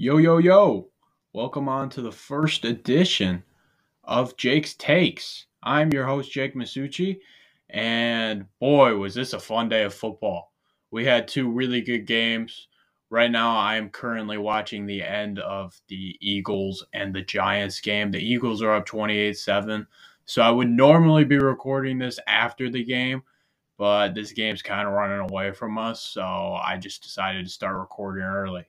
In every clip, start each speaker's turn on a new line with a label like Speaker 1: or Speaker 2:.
Speaker 1: Yo, yo, yo. Welcome on to the first edition of Jake's Takes. I'm your host, Jake Masucci, and boy, was this a fun day of football. We had two really good games. Right now, I am currently watching the end of the Eagles and the Giants game. The Eagles are up 28 7. So I would normally be recording this after the game, but this game's kind of running away from us. So I just decided to start recording early.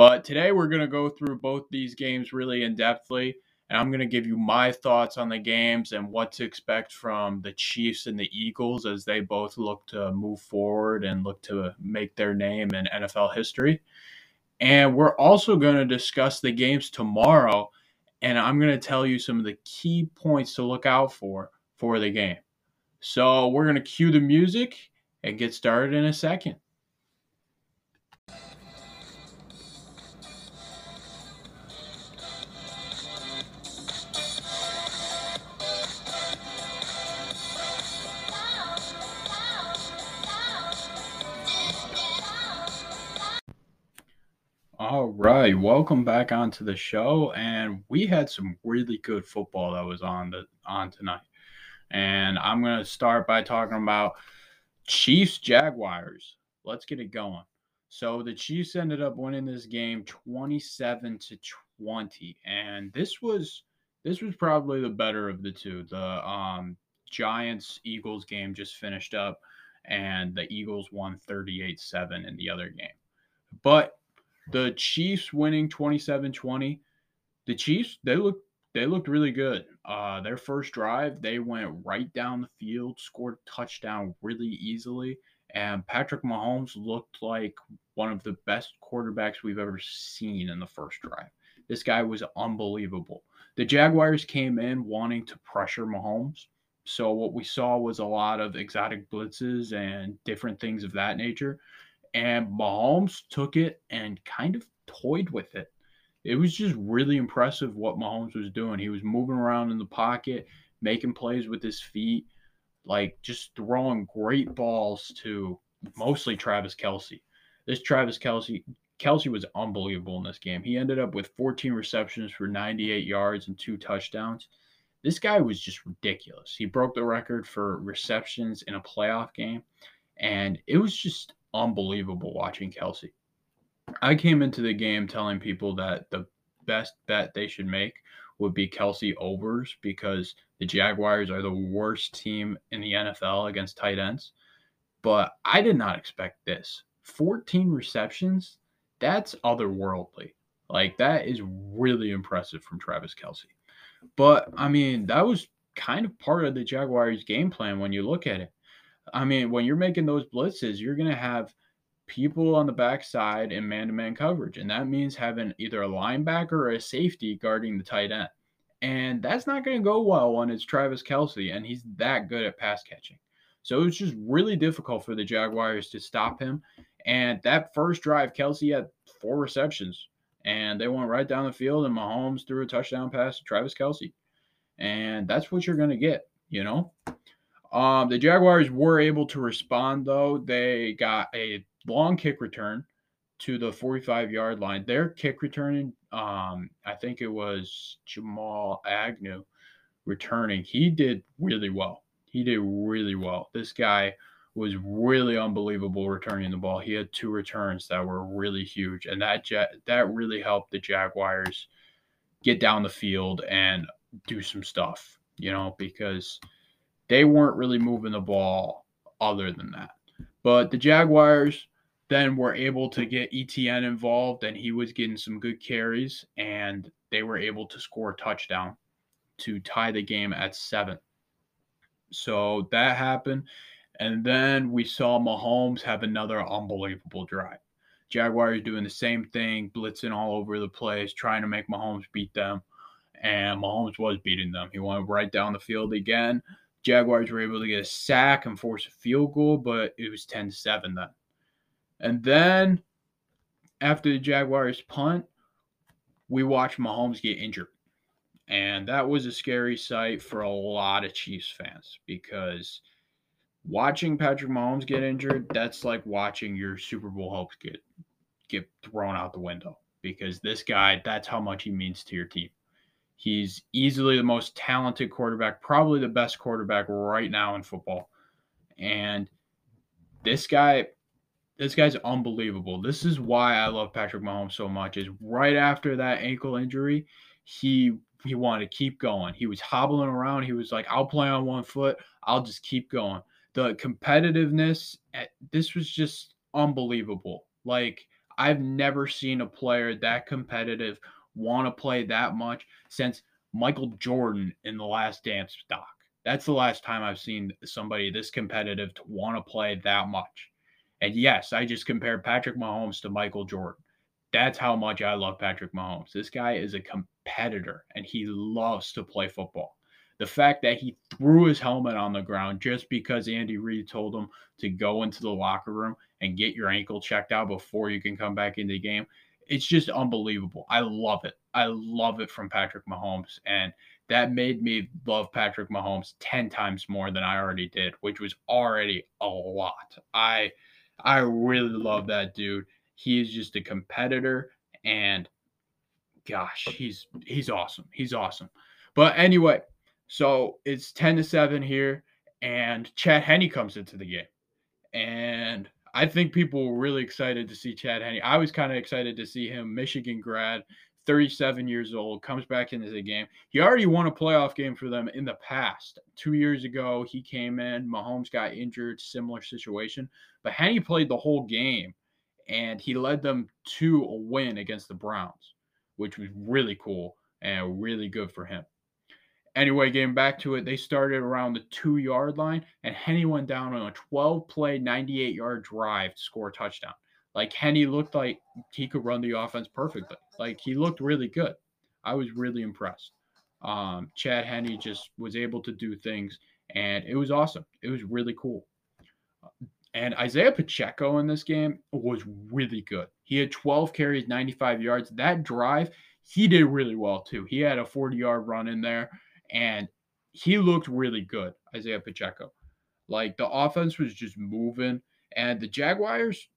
Speaker 1: But today we're going to go through both these games really in depthly, and I'm going to give you my thoughts on the games and what to expect from the Chiefs and the Eagles as they both look to move forward and look to make their name in NFL history. And we're also going to discuss the games tomorrow, and I'm going to tell you some of the key points to look out for for the game. So we're going to cue the music and get started in a second. All right, welcome back onto the show, and we had some really good football that was on the on tonight. And I'm gonna start by talking about Chiefs Jaguars. Let's get it going. So the Chiefs ended up winning this game 27 to 20, and this was this was probably the better of the two. The um, Giants Eagles game just finished up, and the Eagles won 38 7 in the other game. But the Chiefs winning 27-20. The Chiefs, they looked they looked really good. Uh, their first drive, they went right down the field, scored a touchdown really easily, and Patrick Mahomes looked like one of the best quarterbacks we've ever seen in the first drive. This guy was unbelievable. The Jaguars came in wanting to pressure Mahomes. So what we saw was a lot of exotic blitzes and different things of that nature and Mahomes took it and kind of toyed with it. It was just really impressive what Mahomes was doing. He was moving around in the pocket, making plays with his feet, like just throwing great balls to mostly Travis Kelce. This Travis Kelsey Kelce was unbelievable in this game. He ended up with 14 receptions for 98 yards and two touchdowns. This guy was just ridiculous. He broke the record for receptions in a playoff game, and it was just unbelievable watching Kelce. I came into the game telling people that the best bet they should make would be Kelce overs because the Jaguars are the worst team in the NFL against tight ends. But I did not expect this. 14 receptions, that's otherworldly. Like, that is really impressive from Travis Kelce. But, I mean, that was kind of part of the Jaguars' game plan when you look at it. I mean, when you're making those blitzes, you're going to have people on the backside in man to man coverage. And that means having either a linebacker or a safety guarding the tight end. And that's not going to go well when it's Travis Kelce, and he's that good at pass catching. So it's just really difficult for the Jaguars to stop him. And that first drive, Kelce had four receptions and they went right down the field, and Mahomes threw a touchdown pass to Travis Kelce. And that's what you're going to get, you know? Um, the Jaguars were able to respond though. They got a long kick return to the 45 yard line. Their kick returning, um, I think it was Jamal Agnew returning. He did really well. He did really well. This guy was really unbelievable returning the ball. He had two returns that were really huge, and that that really helped the Jaguars get down the field and do some stuff. You know, because they weren't really moving the ball other than that. But the Jaguars then were able to get ETN involved, and he was getting some good carries, and they were able to score a touchdown to tie the game at seven. So that happened. And then we saw Mahomes have another unbelievable drive. Jaguars doing the same thing, blitzing all over the place, trying to make Mahomes beat them. And Mahomes was beating them. He went right down the field again. Jaguars were able to get a sack and force a field goal, but it was 10 7 then. And then after the Jaguars punt, we watched Mahomes get injured. And that was a scary sight for a lot of Chiefs fans because watching Patrick Mahomes get injured, that's like watching your Super Bowl hopes get get thrown out the window. because this guy, that's how much he means to your team. He's easily the most talented quarterback, probably the best quarterback right now in football. And this guy, this guy's unbelievable. This is why I love Patrick Mahomes so much. Is right after that ankle injury, he he wanted to keep going. He was hobbling around. He was like, "I'll play on one foot. I'll just keep going." The competitiveness, eh, this was just unbelievable. Like I've never seen a player that competitive want to play that much since Michael Jordan in the last dance doc. That's the last time I've seen somebody this competitive to want to play that much. And yes, I just compared Patrick Mahomes to Michael Jordan. That's how much I love Patrick Mahomes. This guy is a competitor and he loves to play football. The fact that he threw his helmet on the ground just because Andy Reid told him to go into the locker room and get your ankle checked out before you can come back into the game it's just unbelievable. I love it. I love it from Patrick Mahomes. And that made me love Patrick Mahomes 10 times more than I already did, which was already a lot. I I really love that dude. He is just a competitor and gosh, he's he's awesome. He's awesome. But anyway, so it's 10 to 7 here and Chad Henne comes into the game. And I think people were really excited to see Chad Henne. I was kind of excited to see him, Michigan grad, 37 years old, comes back into the game. He already won a playoff game for them in the past. Two years ago, he came in. Mahomes got injured, similar situation. But Henne played the whole game, and he led them to a win against the Browns, which was really cool and really good for him. Anyway, getting back to it, they started around the two yard line, and Henne went down on a 12 play, 98 yard drive to score a touchdown. Like Henne looked like he could run the offense perfectly. Like he looked really good. I was really impressed. Um, Chad Henne just was able to do things, and it was awesome. It was really cool. And Isaiah Pacheco in this game was really good. He had 12 carries, 95 yards. That drive, he did really well too. He had a 40 yard run in there and he looked really good, Isaiah Pacheco. Like the offense was just moving, and the Jaguars,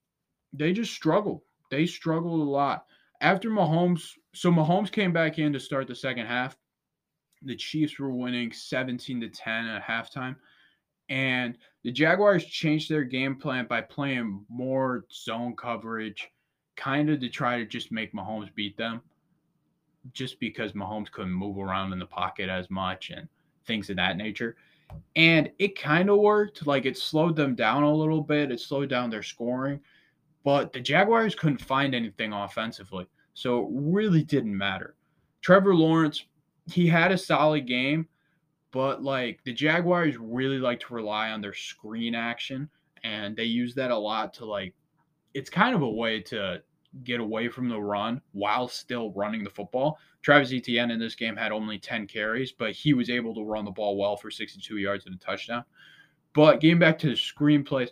Speaker 1: they just struggled. They struggled a lot. After Mahomes, so Mahomes came back in to start the second half. The Chiefs were winning 17 to 10 at halftime. And the Jaguars changed their game plan by playing more zone coverage, kind of to try to just make Mahomes beat them just because Mahomes couldn't move around in the pocket as much and things of that nature. And it kind of worked. Like it slowed them down a little bit. It slowed down their scoring. But the Jaguars couldn't find anything offensively. So it really didn't matter. Trevor Lawrence, he had a solid game, but like the Jaguars really like to rely on their screen action. And they use that a lot to like, it's kind of a way to get away from the run while still running the football. Travis Etienne in this game had only 10 carries, but he was able to run the ball well for 62 yards and a touchdown. But getting back to the screenplays,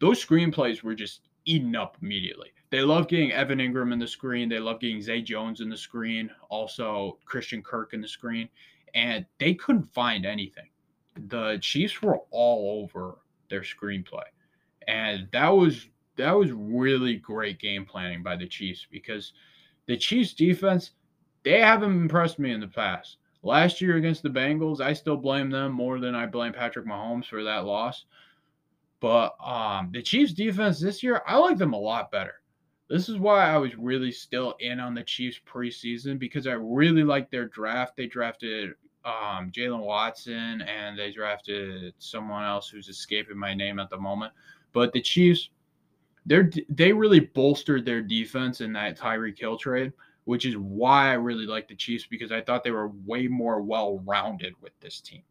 Speaker 1: those screenplays were just eaten up immediately. They love getting Evan Engram in the screen. They love getting Zay Jones in the screen, also Christian Kirk in the screen, and they couldn't find anything. The Chiefs were all over their screenplay. And that was that was really great game planning by the Chiefs because the Chiefs defense, they haven't impressed me in the past. Last year against the Bengals, I still blame them more than I blame Patrick Mahomes for that loss. But um, the Chiefs defense this year, I like them a lot better. This is why I was really still in on the Chiefs preseason because I really like their draft. They drafted um, Jaylen Watson and they drafted someone else who's escaping my name at the moment. But the Chiefs, they're they really bolstered their defense in that Tyreek Hill trade, which is why I really like the Chiefs because I thought they were way more well rounded with this team.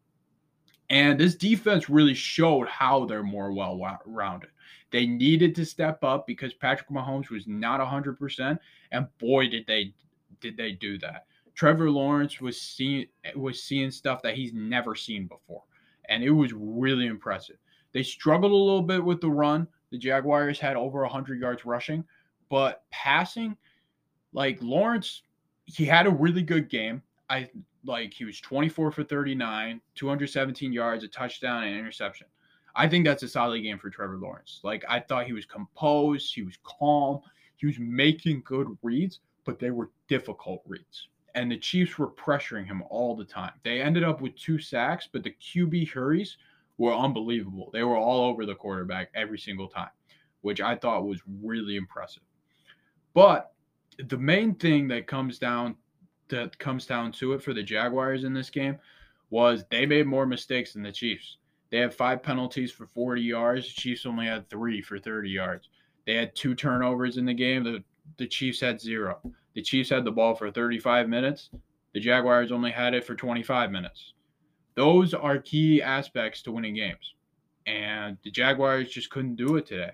Speaker 1: And this defense really showed how they're more well rounded. They needed to step up because Patrick Mahomes was not 100%, and boy did they did they do that. Trevor Lawrence was seeing was seeing stuff that he's never seen before, and it was really impressive. They struggled a little bit with the run, the Jaguars had over 100 yards rushing, but passing, like Lawrence, he had a really good game. I like he was 24 for 39, 217 yards, a touchdown, and interception. I think that's a solid game for Trevor Lawrence. Like I thought he was composed, he was calm, he was making good reads, but they were difficult reads. And the Chiefs were pressuring him all the time. They ended up with two sacks, but the QB hurries were unbelievable. They were all over the quarterback every single time, which I thought was really impressive. But the main thing that comes down that comes down to it for the Jaguars in this game was they made more mistakes than the Chiefs. They had five penalties for 40 yards. The Chiefs only had three for 30 yards. They had two turnovers in the game. The, the Chiefs had zero. The Chiefs had the ball for 35 minutes. The Jaguars only had it for 25 minutes. Those are key aspects to winning games. And the Jaguars just couldn't do it today.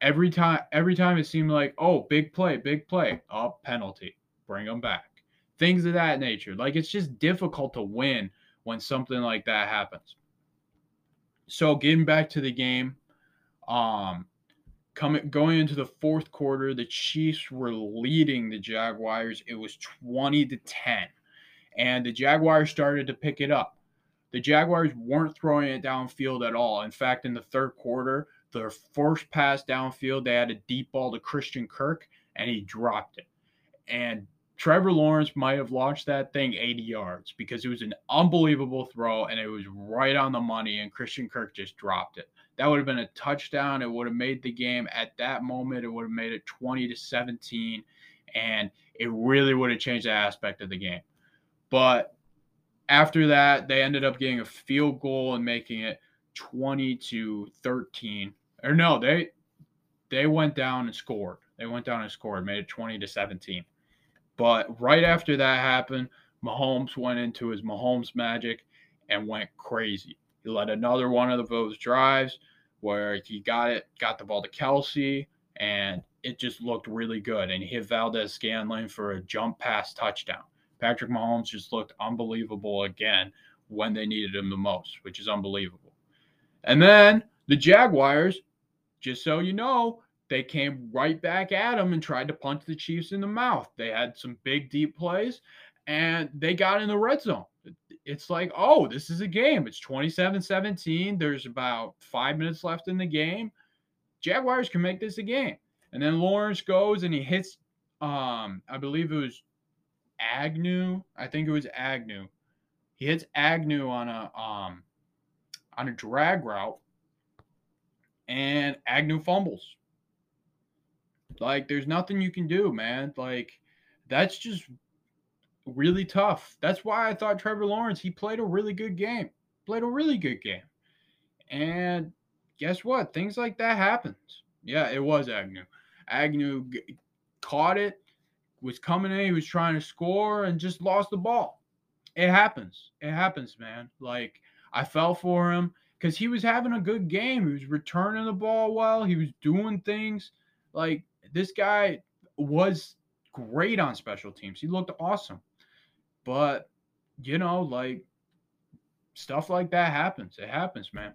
Speaker 1: Every time every time it seemed like, "Oh, big play, big play. Oh, penalty. Bring them back." Things of that nature. Like it's just difficult to win when something like that happens. So, getting back to the game, um coming going into the fourth quarter, the Chiefs were leading the Jaguars. It was 20 to 10. And the Jaguars started to pick it up. The Jaguars weren't throwing it downfield at all. In fact, in the third quarter, their first pass downfield, they had a deep ball to Christian Kirk, and he dropped it. And Trevor Lawrence might have launched that thing 80 yards because it was an unbelievable throw and it was right on the money, and Christian Kirk just dropped it. That would have been a touchdown. It would have made the game at that moment. It would have made it 20 to 17, and it really would have changed the aspect of the game. But after that, they ended up getting a field goal and making it 20 to 13. Or no, they they went down and scored. They went down and scored, made it 20 to 17. But right after that happened, Mahomes went into his Mahomes magic and went crazy. He led another one of those drives where he got it, got the ball to Kelce, and it just looked really good. And he hit Valdes-Scantling for a jump pass touchdown. Patrick Mahomes just looked unbelievable again when they needed him the most, which is unbelievable. And then the Jaguars, just so you know, they came right back at him and tried to punch the Chiefs in the mouth. They had some big, deep plays, and they got in the red zone it's like, oh, this is a game. It's 27 17. There's about five minutes left in the game. Jaguars can make this a game. And then Lawrence goes and he hits, um, I believe it was Agnew. I think it was Agnew. He hits Agnew on a um on a drag route, and Agnew fumbles. Like, there's nothing you can do, man. Like, that's just really tough. That's why I thought Trevor Lawrence, he played a really good game. Played a really good game. And guess what? Things like that happens. Yeah, it was Agnew. Agnew g- caught it, was coming in, he was trying to score and just lost the ball. It happens. It happens, man. Like I fell for him because he was having a good game. He was returning the ball well. He was doing things. Like this guy was great on special teams. He looked awesome. But, you know, like stuff like that happens. It happens, man.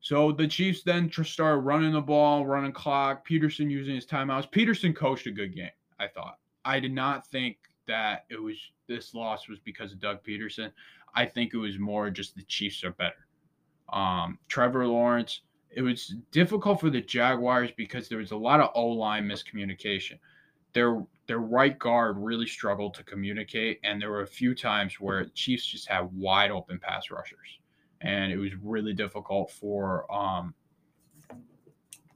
Speaker 1: So the Chiefs then started running the ball, running clock. Pederson using his timeouts. Pederson coached a good game, I thought. I did not think that it was this loss was because of Doug Pederson. I think it was more just the Chiefs are better. Um, Trevor Lawrence, it was difficult for the Jaguars because there was a lot of O line miscommunication. There their right guard really struggled to communicate, and there were a few times where Chiefs just had wide open pass rushers, and it was really difficult for um,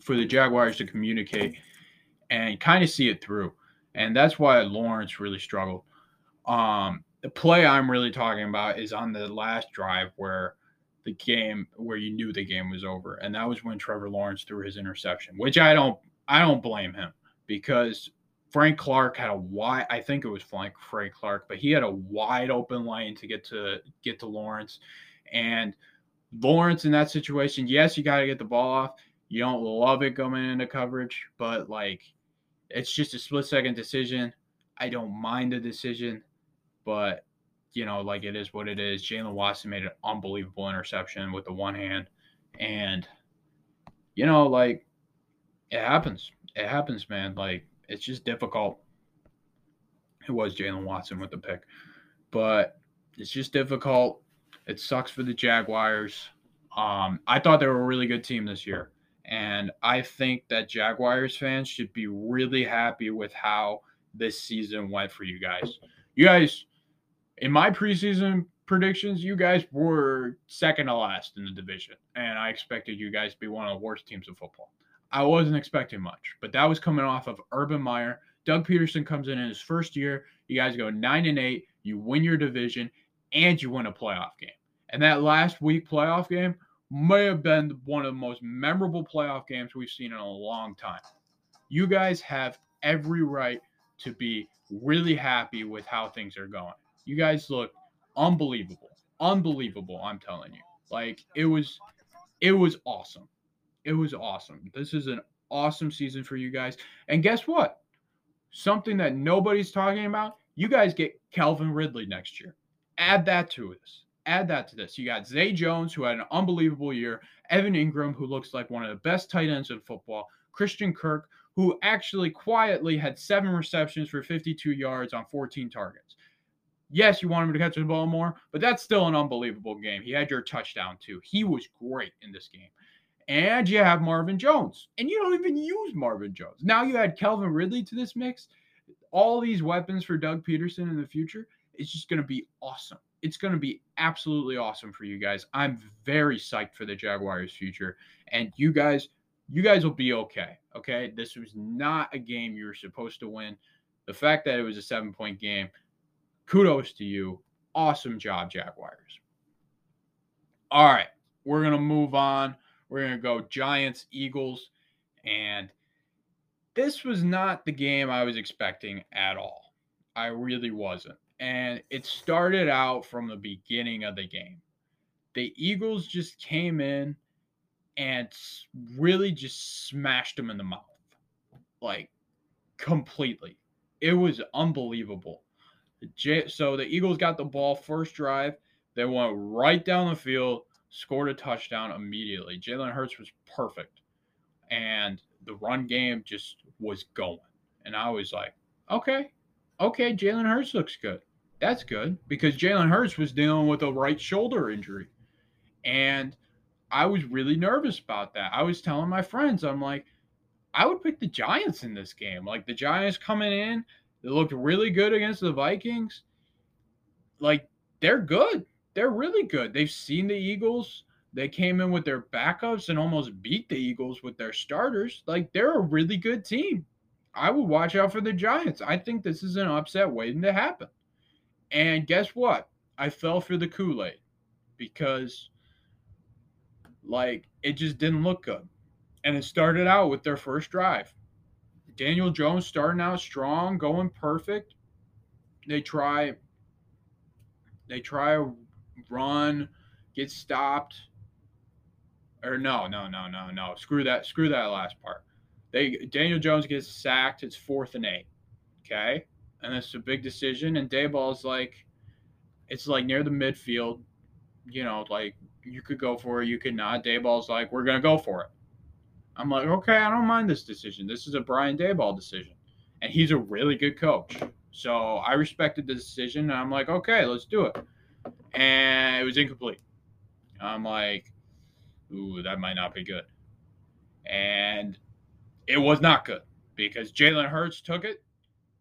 Speaker 1: for the Jaguars to communicate and kind of see it through, and that's why Lawrence really struggled. Um, the play I'm really talking about is on the last drive where the game where you knew the game was over, and that was when Trevor Lawrence threw his interception, which I don't I don't blame him because Frank Clark had a wide I think it was Frank Frank Clark, but he had a wide open lane to get to get to Lawrence. And Lawrence in that situation, yes, you got to get the ball off. You don't love it coming into coverage, but like it's just a split second decision. I don't mind the decision, but you know, like it is what it is. Jaylen Watson made an unbelievable interception with the one hand. And, you know, like it happens. It happens, man. Like it's just difficult. It was Jaylen Watson with the pick, but it's just difficult. It sucks for the Jaguars. Um, I thought they were a really good team this year, and I think that Jaguars fans should be really happy with how this season went for you guys. You guys, in my preseason predictions, you guys were second to last in the division, and I expected you guys to be one of the worst teams of football. I wasn't expecting much, but that was coming off of Urban Meyer. Doug Pederson comes in in his first year. You guys go nine and eight. You win your division, and you win a playoff game. And that last week playoff game may have been one of the most memorable playoff games we've seen in a long time. You guys have every right to be really happy with how things are going. You guys look unbelievable. Unbelievable, I'm telling you. Like it was it was awesome. It was awesome. This is an awesome season for you guys. And guess what? Something that nobody's talking about, you guys get Calvin Ridley next year. Add that to this. Add that to this. You got Zay Jones, who had an unbelievable year, Evan Engram, who looks like one of the best tight ends in football, Christian Kirk, who actually quietly had seven receptions for 52 yards on 14 targets. Yes, you want him to catch the ball more, but that's still an unbelievable game. He had your touchdown too. He was great in this game. And you have Marvin Jones, and you don't even use Marvin Jones. Now you add Calvin Ridley to this mix. All these weapons for Doug Pederson in the future. It's just going to be awesome. It's going to be absolutely awesome for you guys. I'm very psyched for the Jaguars' future, and you guys, you guys will be okay. Okay, this was not a game you were supposed to win. The fact that it was a seven-point game kudos to you. Awesome job, Jaguars. All right, we're going to move on. We're going to go Giants, Eagles. And this was not the game I was expecting at all. I really wasn't. And it started out from the beginning of the game. The Eagles just came in and really just smashed them in the mouth. Like completely. It was unbelievable. So the Eagles got the ball first drive. They went right down the field, scored a touchdown immediately. Jalen Hurts was perfect. And the run game just was going. And I was like, okay, okay, Jalen Hurts looks good. That's good because Jalen Hurts was dealing with a right shoulder injury. And I was really nervous about that. I was telling my friends, I'm like, I would pick the Giants in this game. Like the Giants coming in, they looked really good against the Vikings. Like they're good. They're really good. They've seen the Eagles. They came in with their backups and almost beat the Eagles with their starters. Like they're a really good team. I would watch out for the Giants. I think this is an upset waiting to happen. And guess what? I fell for the Kool Aid because, like, it just didn't look good. And it started out with their first drive. Daniel Jones starting out strong, going perfect. They try they try a run, get stopped. Or no, no, no, no, no. Screw that. Screw that last part. They Daniel Jones gets sacked. It's fourth and eight. Okay. And it's a big decision. And Daboll's like, it's like near the midfield. You know, like you could go for it, you could not. Daboll's like, we're gonna go for it. I'm like, okay, I don't mind this decision. This is a Brian Daboll decision. And he's a really good coach. So I respected the decision. And I'm like, okay, let's do it. And it was incomplete. I'm like, ooh, that might not be good. And it was not good because Jalen Hurts took it,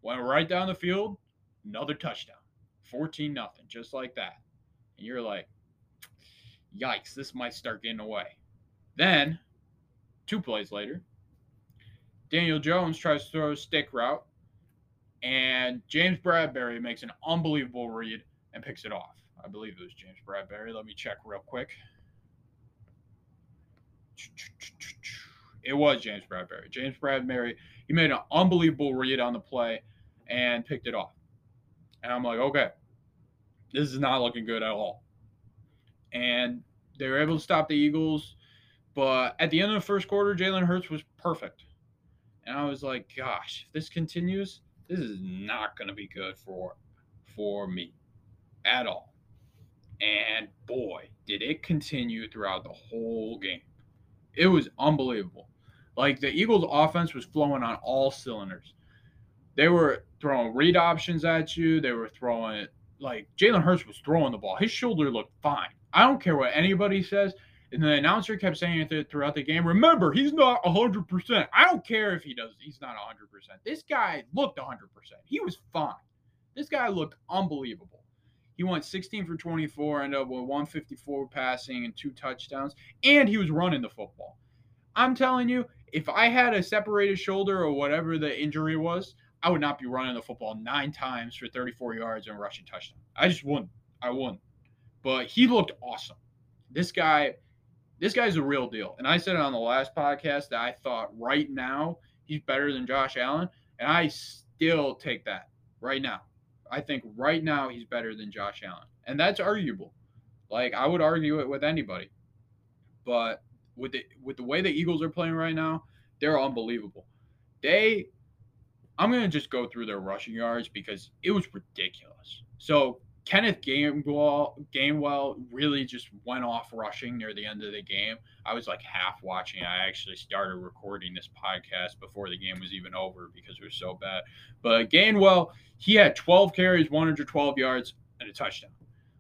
Speaker 1: went right down the field, another touchdown. 14 nothing, just like that. And you're like, yikes, this might start getting away. Then Two plays later, Daniel Jones tries to throw a stick route, and James Bradberry makes an unbelievable read and picks it off. I believe it was James Bradberry. Let me check real quick. It was James Bradberry. James Bradberry, he made an unbelievable read on the play and picked it off. And I'm like, okay, this is not looking good at all. And they were able to stop the Eagles but at the end of the first quarter, Jalen Hurts was perfect. And I was like, gosh, if this continues, this is not going to be good for for me at all. And boy, did it continue throughout the whole game. It was unbelievable. Like the Eagles' offense was flowing on all cylinders. They were throwing read options at you. They were throwing like Jalen Hurts was throwing the ball. His shoulder looked fine. I don't care what anybody says And the announcer kept saying it throughout the game. Remember, he's not 100%. I don't care if he does. He's not 100%. This guy looked 100%. He was fine. This guy looked unbelievable. He went 16 for 24, ended up with 154 passing and two touchdowns, and he was running the football. I'm telling you, if I had a separated shoulder or whatever the injury was, I would not be running the football nine times for 34 yards and rushing touchdown. I just wouldn't. I wouldn't. But he looked awesome. This guy, this guy's a real deal. And I said it on the last podcast that I thought right now he's better than Josh Allen, and I still take that right now. I think right now he's better than Josh Allen, and that's arguable. Like I would argue it with anybody, but with the with the way the Eagles are playing right now, they're unbelievable. They, I'm gonna just go through their rushing yards because it was ridiculous. So Kenneth Gainwell, Gainwell really just went off rushing near the end of the game. I was like half watching. I actually started recording this podcast before the game was even over because it was so bad. But Gainwell, he had 12 carries, 112 yards, and a touchdown.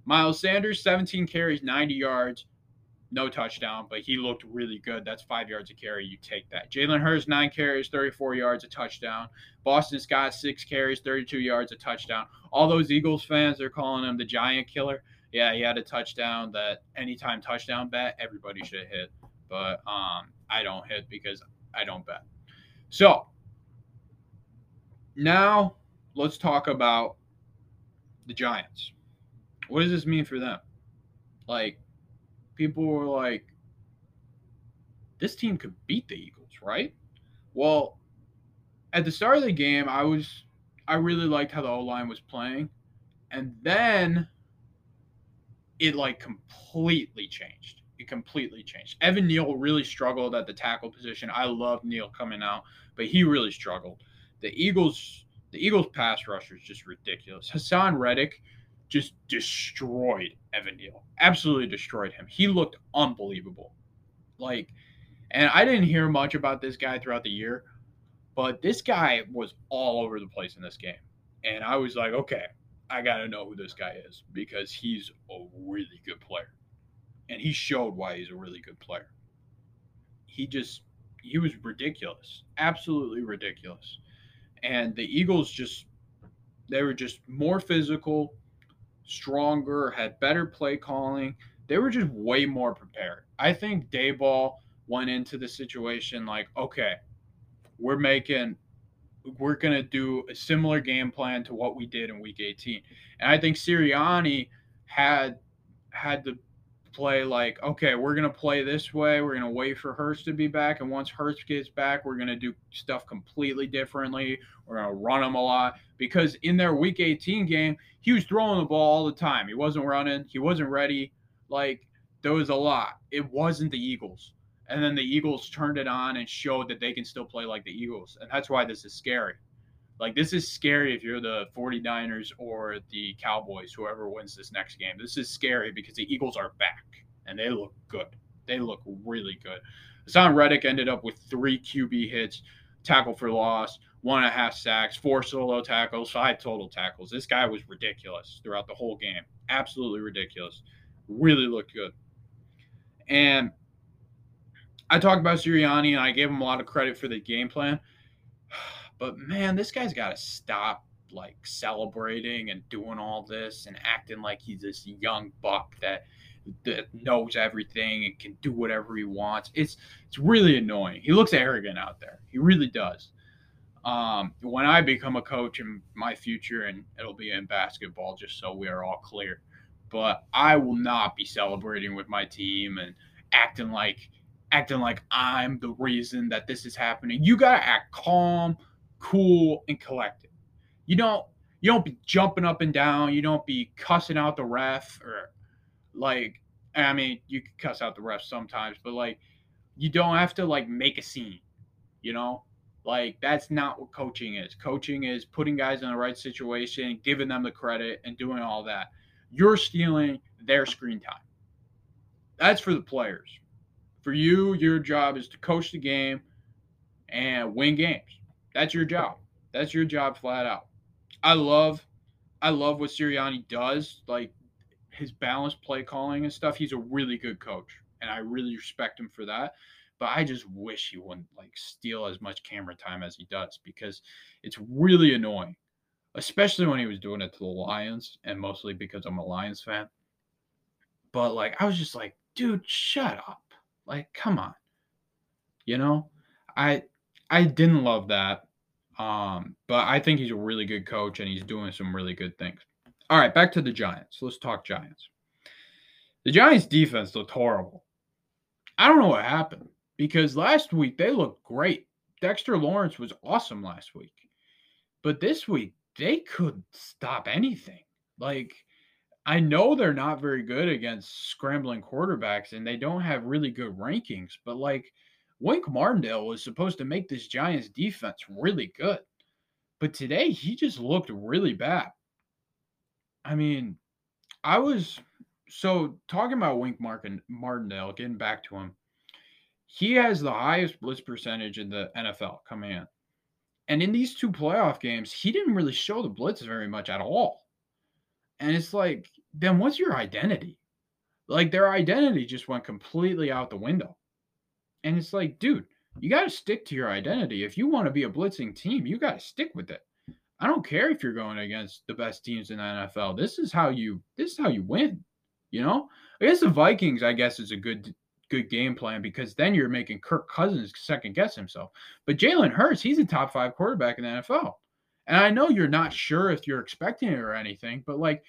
Speaker 1: Miles Sanders, 17 carries, 90 yards, no touchdown, but he looked really good. That's five yards a carry. You take that. Jalen Hurts, nine carries, 34 yards, a touchdown. Boston Scott, six carries, 32 yards, a touchdown. All those Eagles fans, they're calling him the giant killer. Yeah, he had a touchdown that anytime touchdown bet, everybody should hit. But um, I don't hit because I don't bet. So now let's talk about the Giants. What does this mean for them? Like, people were like, this team could beat the Eagles, right? Well, at the start of the game, I was I really liked how the O line was playing. And then it like completely changed. It completely changed. Evan Neal really struggled at the tackle position. I love Neal coming out, but he really struggled. The Eagles, the Eagles pass rush is just ridiculous. Haason Reddick just destroyed Evan Neal. Absolutely destroyed him. He looked unbelievable. Like, and I didn't hear much about this guy throughout the year, but this guy was all over the place in this game. And I was like, okay, I got to know who this guy is because he's a really good player. And he showed why he's a really good player. He just, he was ridiculous. Absolutely ridiculous. And the Eagles just, they were just more physical, stronger, had better play calling. They were just way more prepared. I think Daboll went into the situation like, okay, we're making we're going to do a similar game plan to what we did in week 18. And I think Sirianni had had to play like, okay, we're going to play this way. We're going to wait for Hurts to be back. And once Hurts gets back, we're going to do stuff completely differently. We're going to run him a lot because in their week 18 game, he was throwing the ball all the time. He wasn't running, he wasn't ready. Like, there was a lot. It wasn't the Eagles. And then the Eagles turned it on and showed that they can still play like the Eagles. And that's why this is scary. Like, this is scary if you're the 49ers or the Cowboys, whoever wins this next game. This is scary because the Eagles are back and they look good. They look really good. Haason Reddick ended up with three QB hits, tackle for loss, one and a half sacks, four solo tackles, five total tackles. This guy was ridiculous throughout the whole game. Absolutely ridiculous. Really looked good. And I talked about Sirianni and I gave him a lot of credit for the game plan. But man, this guy's got to stop like celebrating and doing all this and acting like he's this young buck that that knows everything and can do whatever he wants. It's it's really annoying. He looks arrogant out there. He really does. Um, when I become a coach in my future, and it'll be in basketball, just so we are all clear, but I will not be celebrating with my team and acting like acting like I'm the reason that this is happening. You gotta act calm, cool, and collected. You don't you don't be jumping up and down. You don't be cussing out the ref or like I mean you can cuss out the ref sometimes, but like you don't have to like make a scene. You know, like that's not what coaching is. Coaching is putting guys in the right situation, giving them the credit, and doing all that. You're stealing their screen time. That's for the players for you, your job is to coach the game and win games. That's your job. That's your job flat out. I love I love what Sirianni does, like his balanced play calling and stuff. He's a really good coach. and I really respect him for that. But I just wish he wouldn't like steal as much camera time as he does because it's really annoying, especially when he was doing it to the Lions, and mostly because I'm a Lions fan. But like, I was just like, dude, shut up. Like, come on. You know, I I didn't love that. Um, but I think he's a really good coach and he's doing some really good things. All right, back to the Giants. Let's talk Giants. The Giants defense looked horrible. I don't know what happened because last week they looked great. Dexter Lawrence was awesome last week. But this week they couldn't stop anything. Like I know they're not very good against scrambling quarterbacks and they don't have really good rankings, but like Wink Martindale was supposed to make this Giants defense really good. But today he just looked really bad. I mean, I was so talking about Wink Martin, Martindale, getting back to him, he has the highest blitz percentage in the NFL coming in. And in these two playoff games, he didn't really show the blitz very much at all. And it's like, then what's your identity? Like their identity just went completely out the window. And it's like, dude, you got to stick to your identity. If you want to be a blitzing team, you got to stick with it. I don't care if you're going against the best teams in the NFL. This is how you this is how you win. You know? I guess the Vikings, I guess, is a good good game plan because then you're making Kirk Cousins second guess himself. But Jalen Hurts, he's a top five quarterback in the NFL. And I know you're not sure if you're expecting it or anything, but like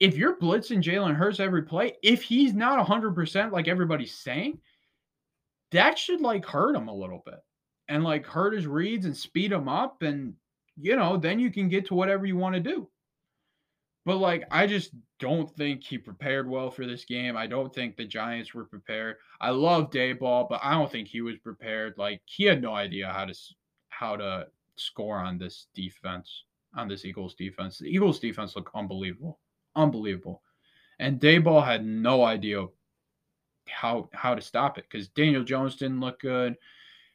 Speaker 1: if you're blitzing Jalen Hurts every play, if he's not 100% like everybody's saying, that should like hurt him a little bit and like hurt his reads and speed him up. And, you know, then you can get to whatever you want to do. But like, I just don't think he prepared well for this game. I don't think the Giants were prepared. I love Daboll, but I don't think he was prepared. Like, he had no idea how to how to score on this defense, on this Eagles defense. The Eagles defense looked unbelievable unbelievable. And Daboll had no idea how how to stop it because Daniel Jones didn't look good.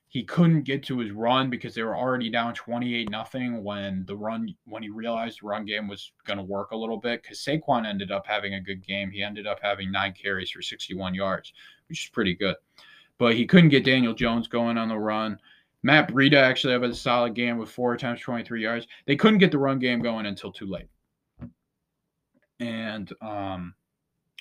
Speaker 1: He couldn't get to his run because they were already down 28 nothing when the run when he realized the run game was going to work a little bit because Saquon ended up having a good game. He ended up having nine carries for 61 yards, which is pretty good. But he couldn't get Daniel Jones going on the run. Matt Breida actually had a solid game with four times 23 yards. They couldn't get the run game going until too late. And um,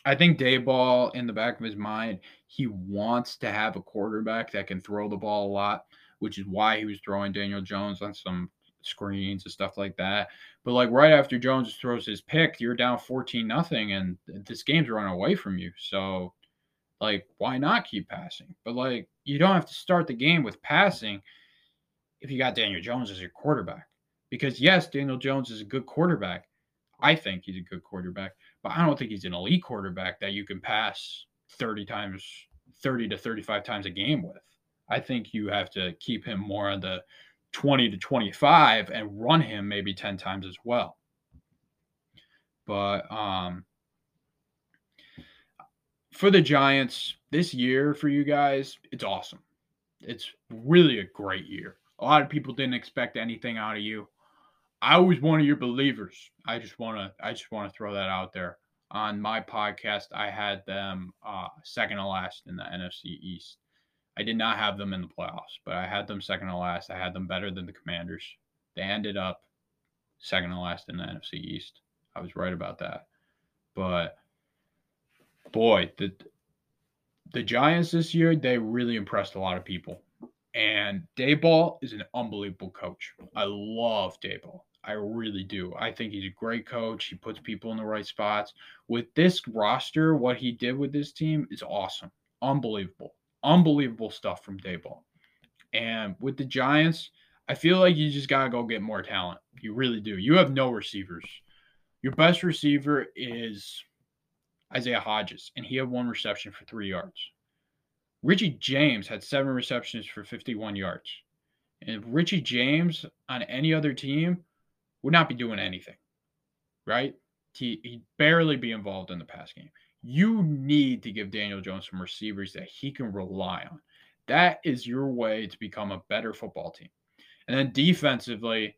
Speaker 1: I think Daboll, in the back of his mind, he wants to have a quarterback that can throw the ball a lot, which is why he was throwing Daniel Jones on some screens and stuff like that. But like right after Jones throws his pick, you're down 14 nothing and this game's running away from you. So like why not keep passing? But like you don't have to start the game with passing if you got Daniel Jones as your quarterback. Because yes, Daniel Jones is a good quarterback, I think he's a good quarterback, but I don't think he's an elite quarterback that you can pass 30 times, 30 to 35 times a game with. I think you have to keep him more on the 20 to 25 and run him maybe 10 times as well. But um, for the Giants this year, for you guys, it's awesome. It's really a great year. A lot of people didn't expect anything out of you. I was one of your believers. I just want to I just want to throw that out there. On my podcast, I had them uh, second to last in the NFC East. I did not have them in the playoffs, but I had them second to last. I had them better than the Commanders. They ended up second to last in the NFC East. I was right about that. But boy, the the Giants this year, they really impressed a lot of people. And Daboll is an unbelievable coach. I love Daboll. I really do. I think he's a great coach. He puts people in the right spots. With this roster, what he did with this team is awesome. Unbelievable. Unbelievable stuff from Daboll. And with the Giants, I feel like you just got to go get more talent. You really do. You have no receivers. Your best receiver is Isaiah Hodgins, and he had one reception for three yards. Richie James had seven receptions for 51 yards. And Richie James on any other team would not be doing anything, right? He, he'd barely be involved in the pass game. You need to give Daniel Jones some receivers that he can rely on. That is your way to become a better football team. And then defensively,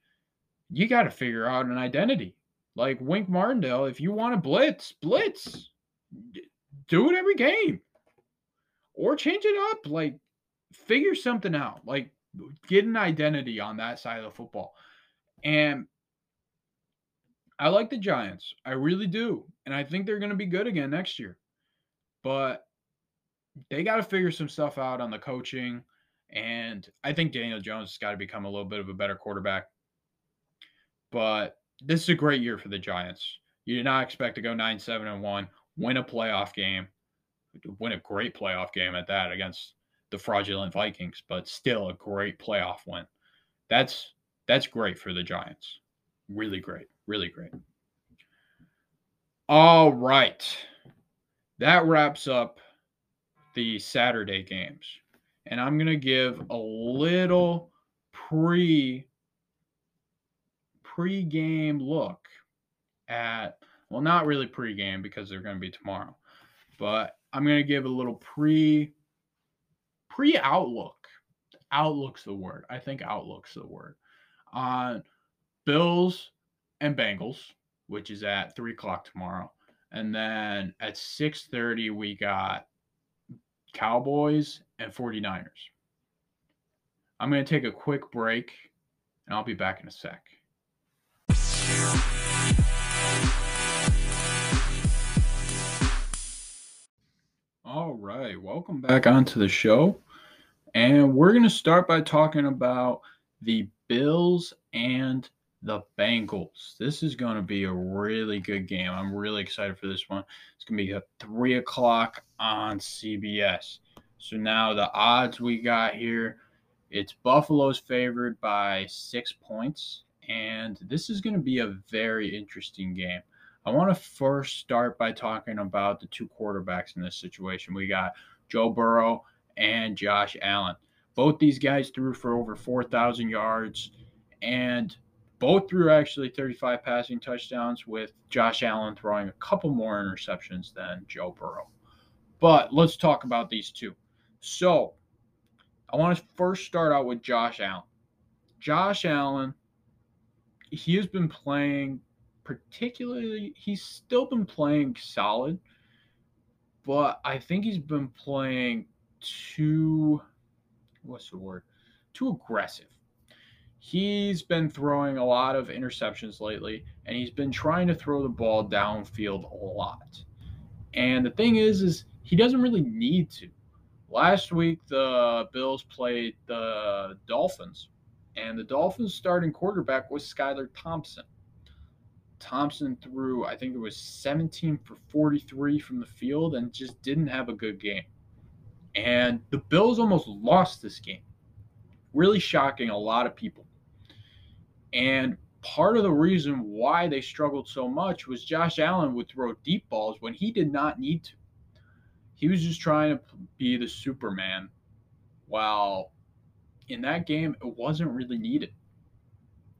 Speaker 1: you got to figure out an identity. Like Wink Martindale, if you want to blitz, blitz. Do it every game. or change it up. Like, figure something out. Like, get an identity on that side of the football. And I like the Giants. I really do. And I think they're going to be good again next year. But they got to figure some stuff out on the coaching. And I think Daniel Jones has got to become a little bit of a better quarterback. But this is a great year for the Giants. You did not expect to go 9 7 and 1, win a playoff game, win a great playoff game at that against the fraudulent Vikings, but still a great playoff win. That's that's great for the Giants. Really great. Really great. All right. That wraps up the Saturday games. And I'm going to give a little pre pre-game look at well not really pre-game because they're going to be tomorrow. But I'm going to give a little pre pre outlook. Outlook's the word. I think outlook's the word. On Bills and Bengals, which is at three o'clock tomorrow. And then at 6:30, we got Cowboys and 49ers. I'm going to take a quick break and I'll be back in a sec. All right, welcome back onto the show. And we're going to start by talking about the Bills and the Bengals. This is going to be a really good game. I'm really excited for this one. It's going to be at 3 o'clock on CBS. So now the odds we got here it's Buffalo's favored by six points. And this is going to be a very interesting game. I want to first start by talking about the two quarterbacks in this situation. We got Joe Burrow and Josh Allen. Both these guys threw for over 4,000 yards and both threw actually 35 passing touchdowns, with Josh Allen throwing a couple more interceptions than Joe Burrow. But let's talk about these two. So I want to first start out with Josh Allen. Josh Allen, he has been playing particularly, he's still been playing solid, but I think he's been playing too what's the word? Too aggressive. He's been throwing a lot of interceptions lately, and he's been trying to throw the ball downfield a lot. And the thing is, is he doesn't really need to. Last week, the Bills played the Dolphins, and the Dolphins' starting quarterback was Skylar Thompson. Thompson threw, I think it was 17 for 43 from the field and just didn't have a good game. And the Bills almost lost this game. Really shocking a lot of people. And part of the reason why they struggled so much was Josh Allen would throw deep balls when he did not need to. He was just trying to be the Superman. While in that game, it wasn't really needed.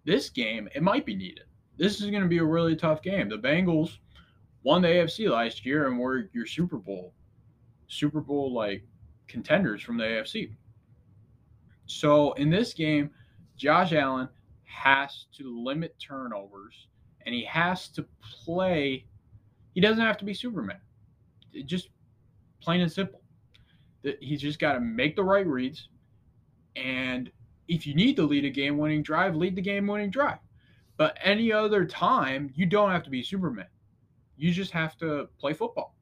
Speaker 1: This game, it might be needed. This is going to be a really tough game. The Bengals won the AFC last year and were your Super Bowl, Super Bowl like contenders from the AFC. So in this game, Josh Allen has to limit turnovers and he has to play. He doesn't have to be Superman. It just plain and simple. He's just got to make the right reads. And if you need to lead a game winning drive, lead the game winning drive. But any other time, you don't have to be Superman. You just have to play football,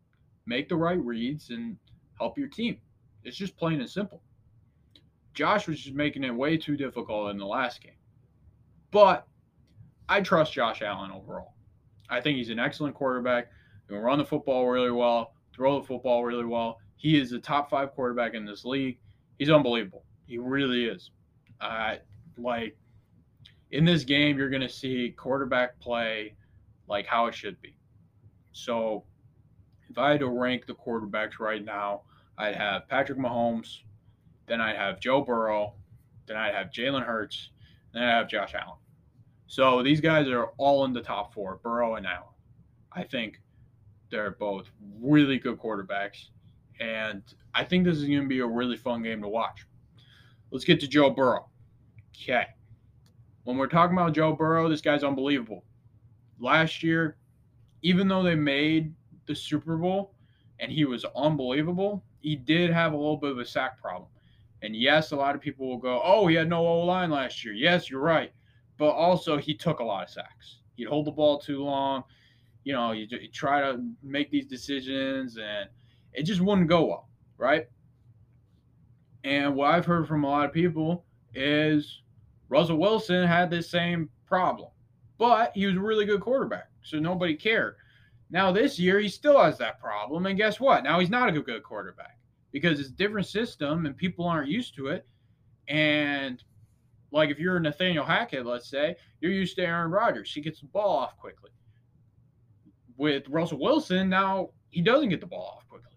Speaker 1: make the right reads, and help your team. It's just plain and simple. Josh was just making it way too difficult in the last game. But I trust Josh Allen overall. I think he's an excellent quarterback. He can run the football really well, throw the football really well. He is the top five quarterback in this league. He's unbelievable. He really is. Uh, like in this game, you're going to see quarterback play like how it should be. So if I had to rank the quarterbacks right now, I'd have Patrick Mahomes, then I'd have Joe Burrow, then I'd have Jalen Hurts, then I'd have Josh Allen. So these guys are all in the top four, Burrow and Allen. I think they're both really good quarterbacks. And I think this is going to be a really fun game to watch. Let's get to Joe Burrow. Okay. When we're talking about Joe Burrow, this guy's unbelievable. Last year, even though they made the Super Bowl and he was unbelievable, he did have a little bit of a sack problem. And yes, a lot of people will go, oh, he had no O line last year. Yes, you're right. But also, he took a lot of sacks. He'd hold the ball too long. You know, you, you try to make these decisions, and it just wouldn't go well, right? And what I've heard from a lot of people is Russell Wilson had this same problem, but he was a really good quarterback, so nobody cared. Now this year he still has that problem, and guess what? Now he's not a good quarterback because it's a different system and people aren't used to it. And like if you're Nathaniel Hackett, let's say, you're used to Aaron Rodgers. He gets the ball off quickly. With Russell Wilson, now he doesn't get the ball off quickly.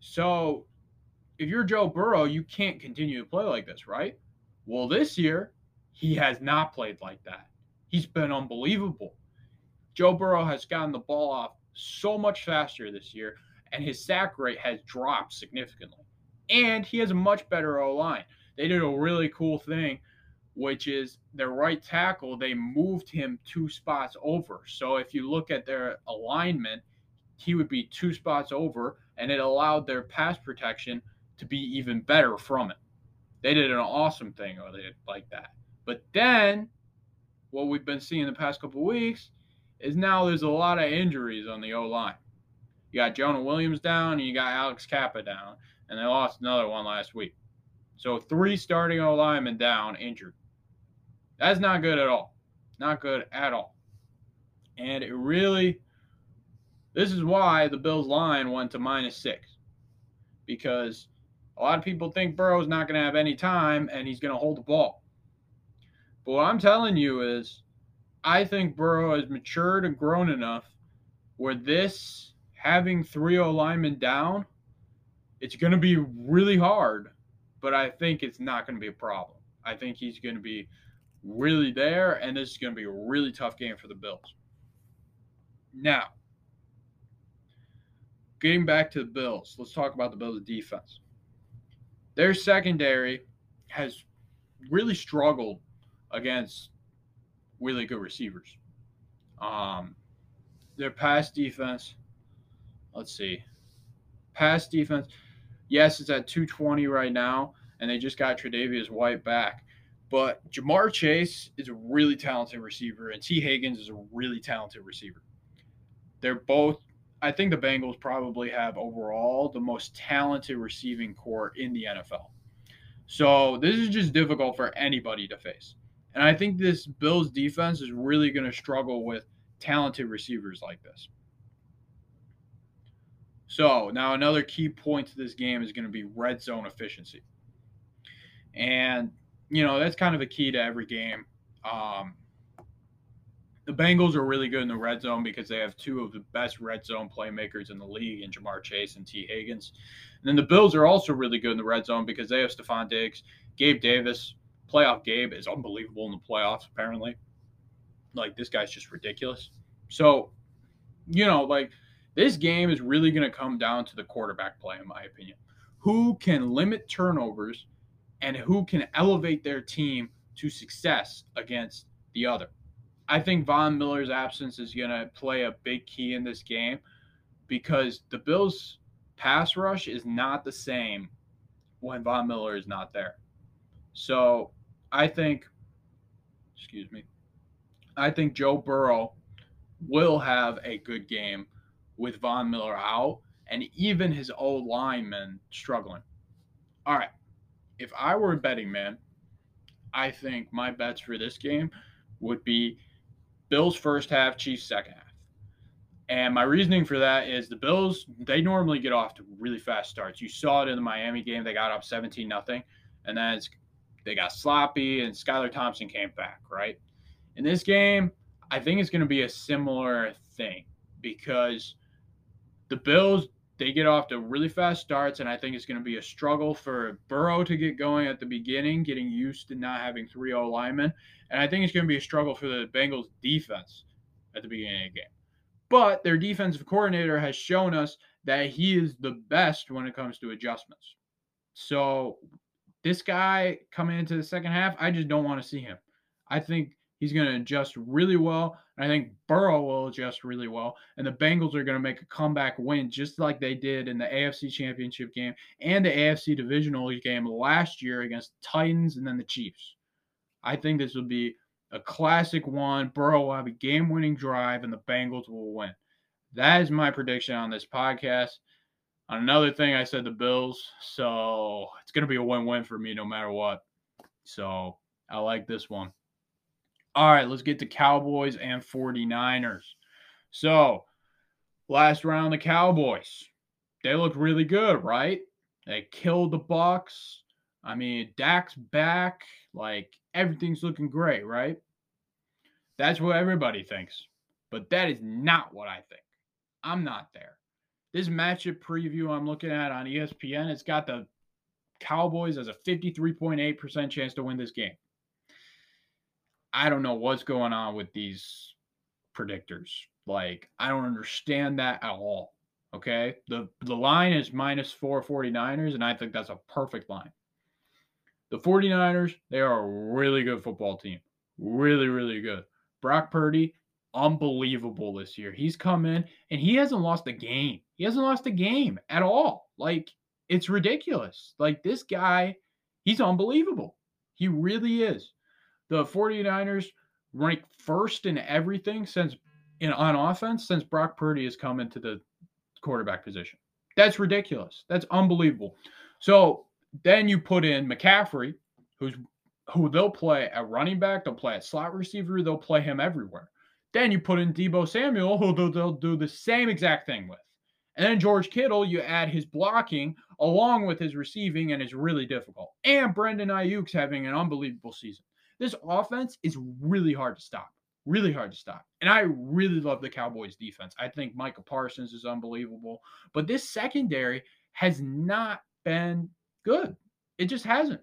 Speaker 1: So if you're Joe Burrow, you can't continue to play like this, right? Well, this year, he has not played like that. He's been unbelievable. Joe Burrow has gotten the ball off so much faster this year, and his sack rate has dropped significantly. And he has a much better O line. They did a really cool thing, which is their right tackle, they moved him two spots over. So if you look at their alignment, he would be two spots over, and it allowed their pass protection to be even better from it. They did an awesome thing or they like that. But then, what we've been seeing the past couple weeks is now there's a lot of injuries on the O line. You got Jonah Williams down, and you got Alex Cappa down, and they lost another one last week. So three starting O linemen down, injured. That's not good at all. Not good at all. And it really, this is why the Bills line went to minus six. Because a lot of people think Burrow's not going to have any time and he's going to hold the ball. But what I'm telling you is, I think Burrow has matured and grown enough where this having three O linemen down, it's going to be really hard, but I think it's not going to be a problem. I think he's going to be really there, and this is going to be a really tough game for the Bills. Now, getting back to the Bills, let's talk about the Bills' defense. Their secondary has really struggled against really good receivers. Um, their pass defense, let's see, pass defense, yes, it's at 220 right now, and they just got Tre'Davious White back. But Ja'Marr Chase is a really talented receiver, and Tee Higgins is a really talented receiver. They're both, I think the Bengals probably have overall the most talented receiving corps in the NFL. So this is just difficult for anybody to face. And I think this Bills defense is really going to struggle with talented receivers like this. So now another key point to this game is going to be red zone efficiency. And, you know, that's kind of a key to every game. Um, the Bengals are really good in the red zone because they have two of the best red zone playmakers in the league in Ja'Marr Chase and Tee Higgins. And then the Bills are also really good in the red zone because they have Stefon Diggs, Gabe Davis, playoff Gabe is unbelievable in the playoffs, apparently. Like, this guy's just ridiculous. So, you know, like, this game is really going to come down to the quarterback play, in my opinion. Who can limit turnovers and who can elevate their team to success against the other? I think Von Miller's absence is going to play a big key in this game because the Bills' pass rush is not the same when Von Miller is not there. So I think, excuse me, I think Joe Burrow will have a good game with Von Miller out and even his old linemen struggling. All right. If I were a betting man, I think my bets for this game would be Bills first half, Chiefs second half. And my reasoning for that is the Bills, they normally get off to really fast starts. You saw it in the Miami game. They got up 17 nothing, and then they got sloppy, and Skylar Thompson came back, right? In this game, I think it's going to be a similar thing because the Bills, they get off to really fast starts, and I think it's going to be a struggle for Burrow to get going at the beginning, getting used to not having 3 0 linemen. And I think it's going to be a struggle for the Bengals defense at the beginning of the game. But their defensive coordinator has shown us that he is the best when it comes to adjustments. So this guy coming into the second half, I just don't want to see him. I think He's going to adjust really well. And I think Burrow will adjust really well. And the Bengals are going to make a comeback win just like they did in the AFC Championship game and the AFC Divisional game last year against the Titans and then the Chiefs. I think this will be a classic one. Burrow will have a game winning drive and the Bengals will win. That is my prediction on this podcast. On another thing, I said the Bills. So it's going to be a win win for me no matter what. So I like this one. All right, let's get to Cowboys and 49ers. So, last round, the Cowboys. They looked really good, right? They killed the Bucks. I mean, Dak's back. Like, everything's looking great, right? That's what everybody thinks. But that is not what I think. I'm not there. This matchup preview I'm looking at on ESPN, it's got the Cowboys as a 53.8% chance to win this game. I don't know what's going on with these predictors. Like, I don't understand that at all. Okay. The the line is minus four 49ers, and I think that's a perfect line. The 49ers, they are a really good football team. Really, really good. Brock Purdy, unbelievable this year. He's come in and he hasn't lost a game. He hasn't lost a game at all. Like, it's ridiculous. Like, this guy, he's unbelievable. He really is the 49ers rank first in everything since in on offense since Brock Purdy has come into the quarterback position. That's ridiculous. That's unbelievable. So then you put in McCaffrey, who's who they'll play at running back, they'll play at slot receiver, they'll play him everywhere. Then you put in Deebo Samuel, who they'll, they'll do the same exact thing with. And then George Kittle, you add his blocking along with his receiving, and it's really difficult. And Brandon Aiyuk's having an unbelievable season. This offense is really hard to stop. Really hard to stop. And I really love the Cowboys defense. I think Micah Parsons is unbelievable. But this secondary has not been good. It just hasn't.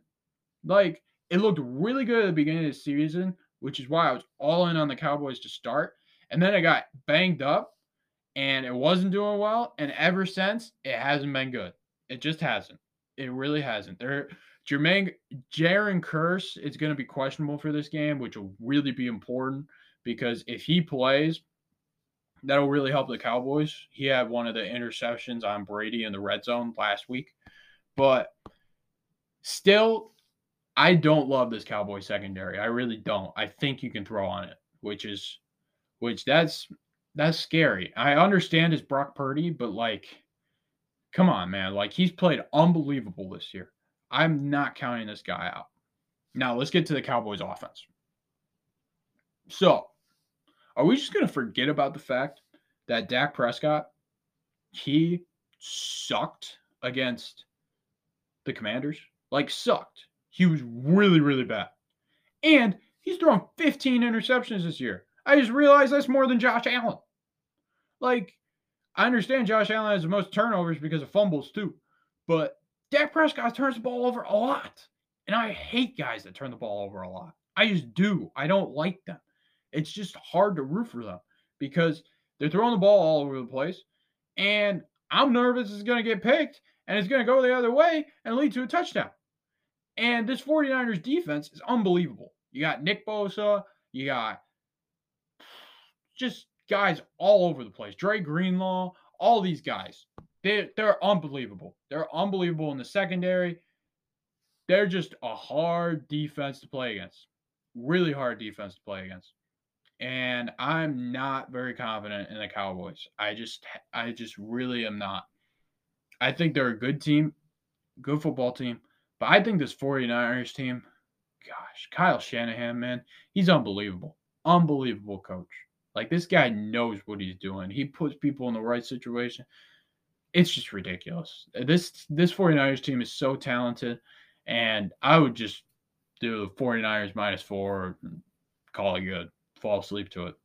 Speaker 1: Like, it looked really good at the beginning of the season, which is why I was all in on the Cowboys to start. And then it got banged up and it wasn't doing well. And ever since, it hasn't been good. It just hasn't. It really hasn't. They're Jermaine Jayron Kearse is going to be questionable for this game, which will really be important because if he plays, that'll really help the Cowboys. He had one of the interceptions on Brady in the red zone last week. But still, I don't love this Cowboy secondary. I really don't. I think you can throw on it, which is which that's that's scary. I understand it's Brock Purdy, but like come on, man. Like he's played unbelievable this year. I'm not counting this guy out. Now, let's get to the Cowboys offense. So, are we just going to forget about the fact that Dak Prescott, he sucked against the Commanders? Like, sucked. He was really, really bad. And he's thrown 15 interceptions this year. I just realized that's more than Josh Allen. Like, I understand Josh Allen has the most turnovers because of fumbles, too. But Dak Prescott turns the ball over a lot. And I hate guys that turn the ball over a lot. I just do. I don't like them. It's just hard to root for them because they're throwing the ball all over the place. And I'm nervous it's going to get picked and it's going to go the other way and lead to a touchdown. And this 49ers defense is unbelievable. You got Nick Bosa, you got just guys all over the place. Dre Greenlaw, all these guys. They they're unbelievable. They're unbelievable in the secondary. They're just a hard defense to play against. Really hard defense to play against. And I'm not very confident in the Cowboys. I just I just really am not. I think they're a good team, good football team, but I think this 49ers team, gosh, Kyle Shanahan, man, he's unbelievable. Unbelievable coach. Like this guy knows what he's doing. He puts people in the right situation it's just ridiculous. This this 49ers team is so talented, and I would just do the 49ers minus four, call it good, fall asleep to it.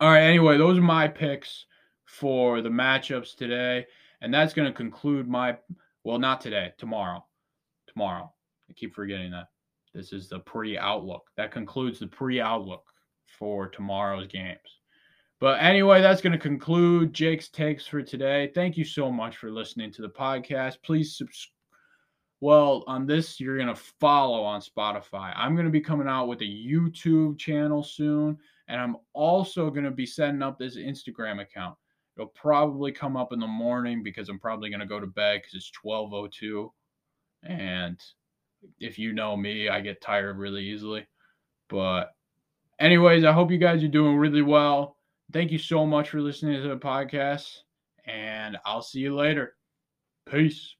Speaker 1: All right, anyway, those are my picks for the matchups today, and that's going to conclude my well, not today, tomorrow. Tomorrow. I keep forgetting that. This is the pre-outlook. That concludes the pre-outlook for tomorrow's games. But anyway, that's going to conclude Jake's takes for today. Thank you so much for listening to the podcast. Please subscribe. Well, on this, you're going to follow on Spotify. I'm going to be coming out with a YouTube channel soon, and I'm also going to be setting up this Instagram account. It'll probably come up in the morning because I'm probably going to go to bed because it's 12:02, and if you know me, I get tired really easily. But, anyways, I hope you guys are doing really well. Thank you so much for listening to the podcast, and I'll see you later. Peace.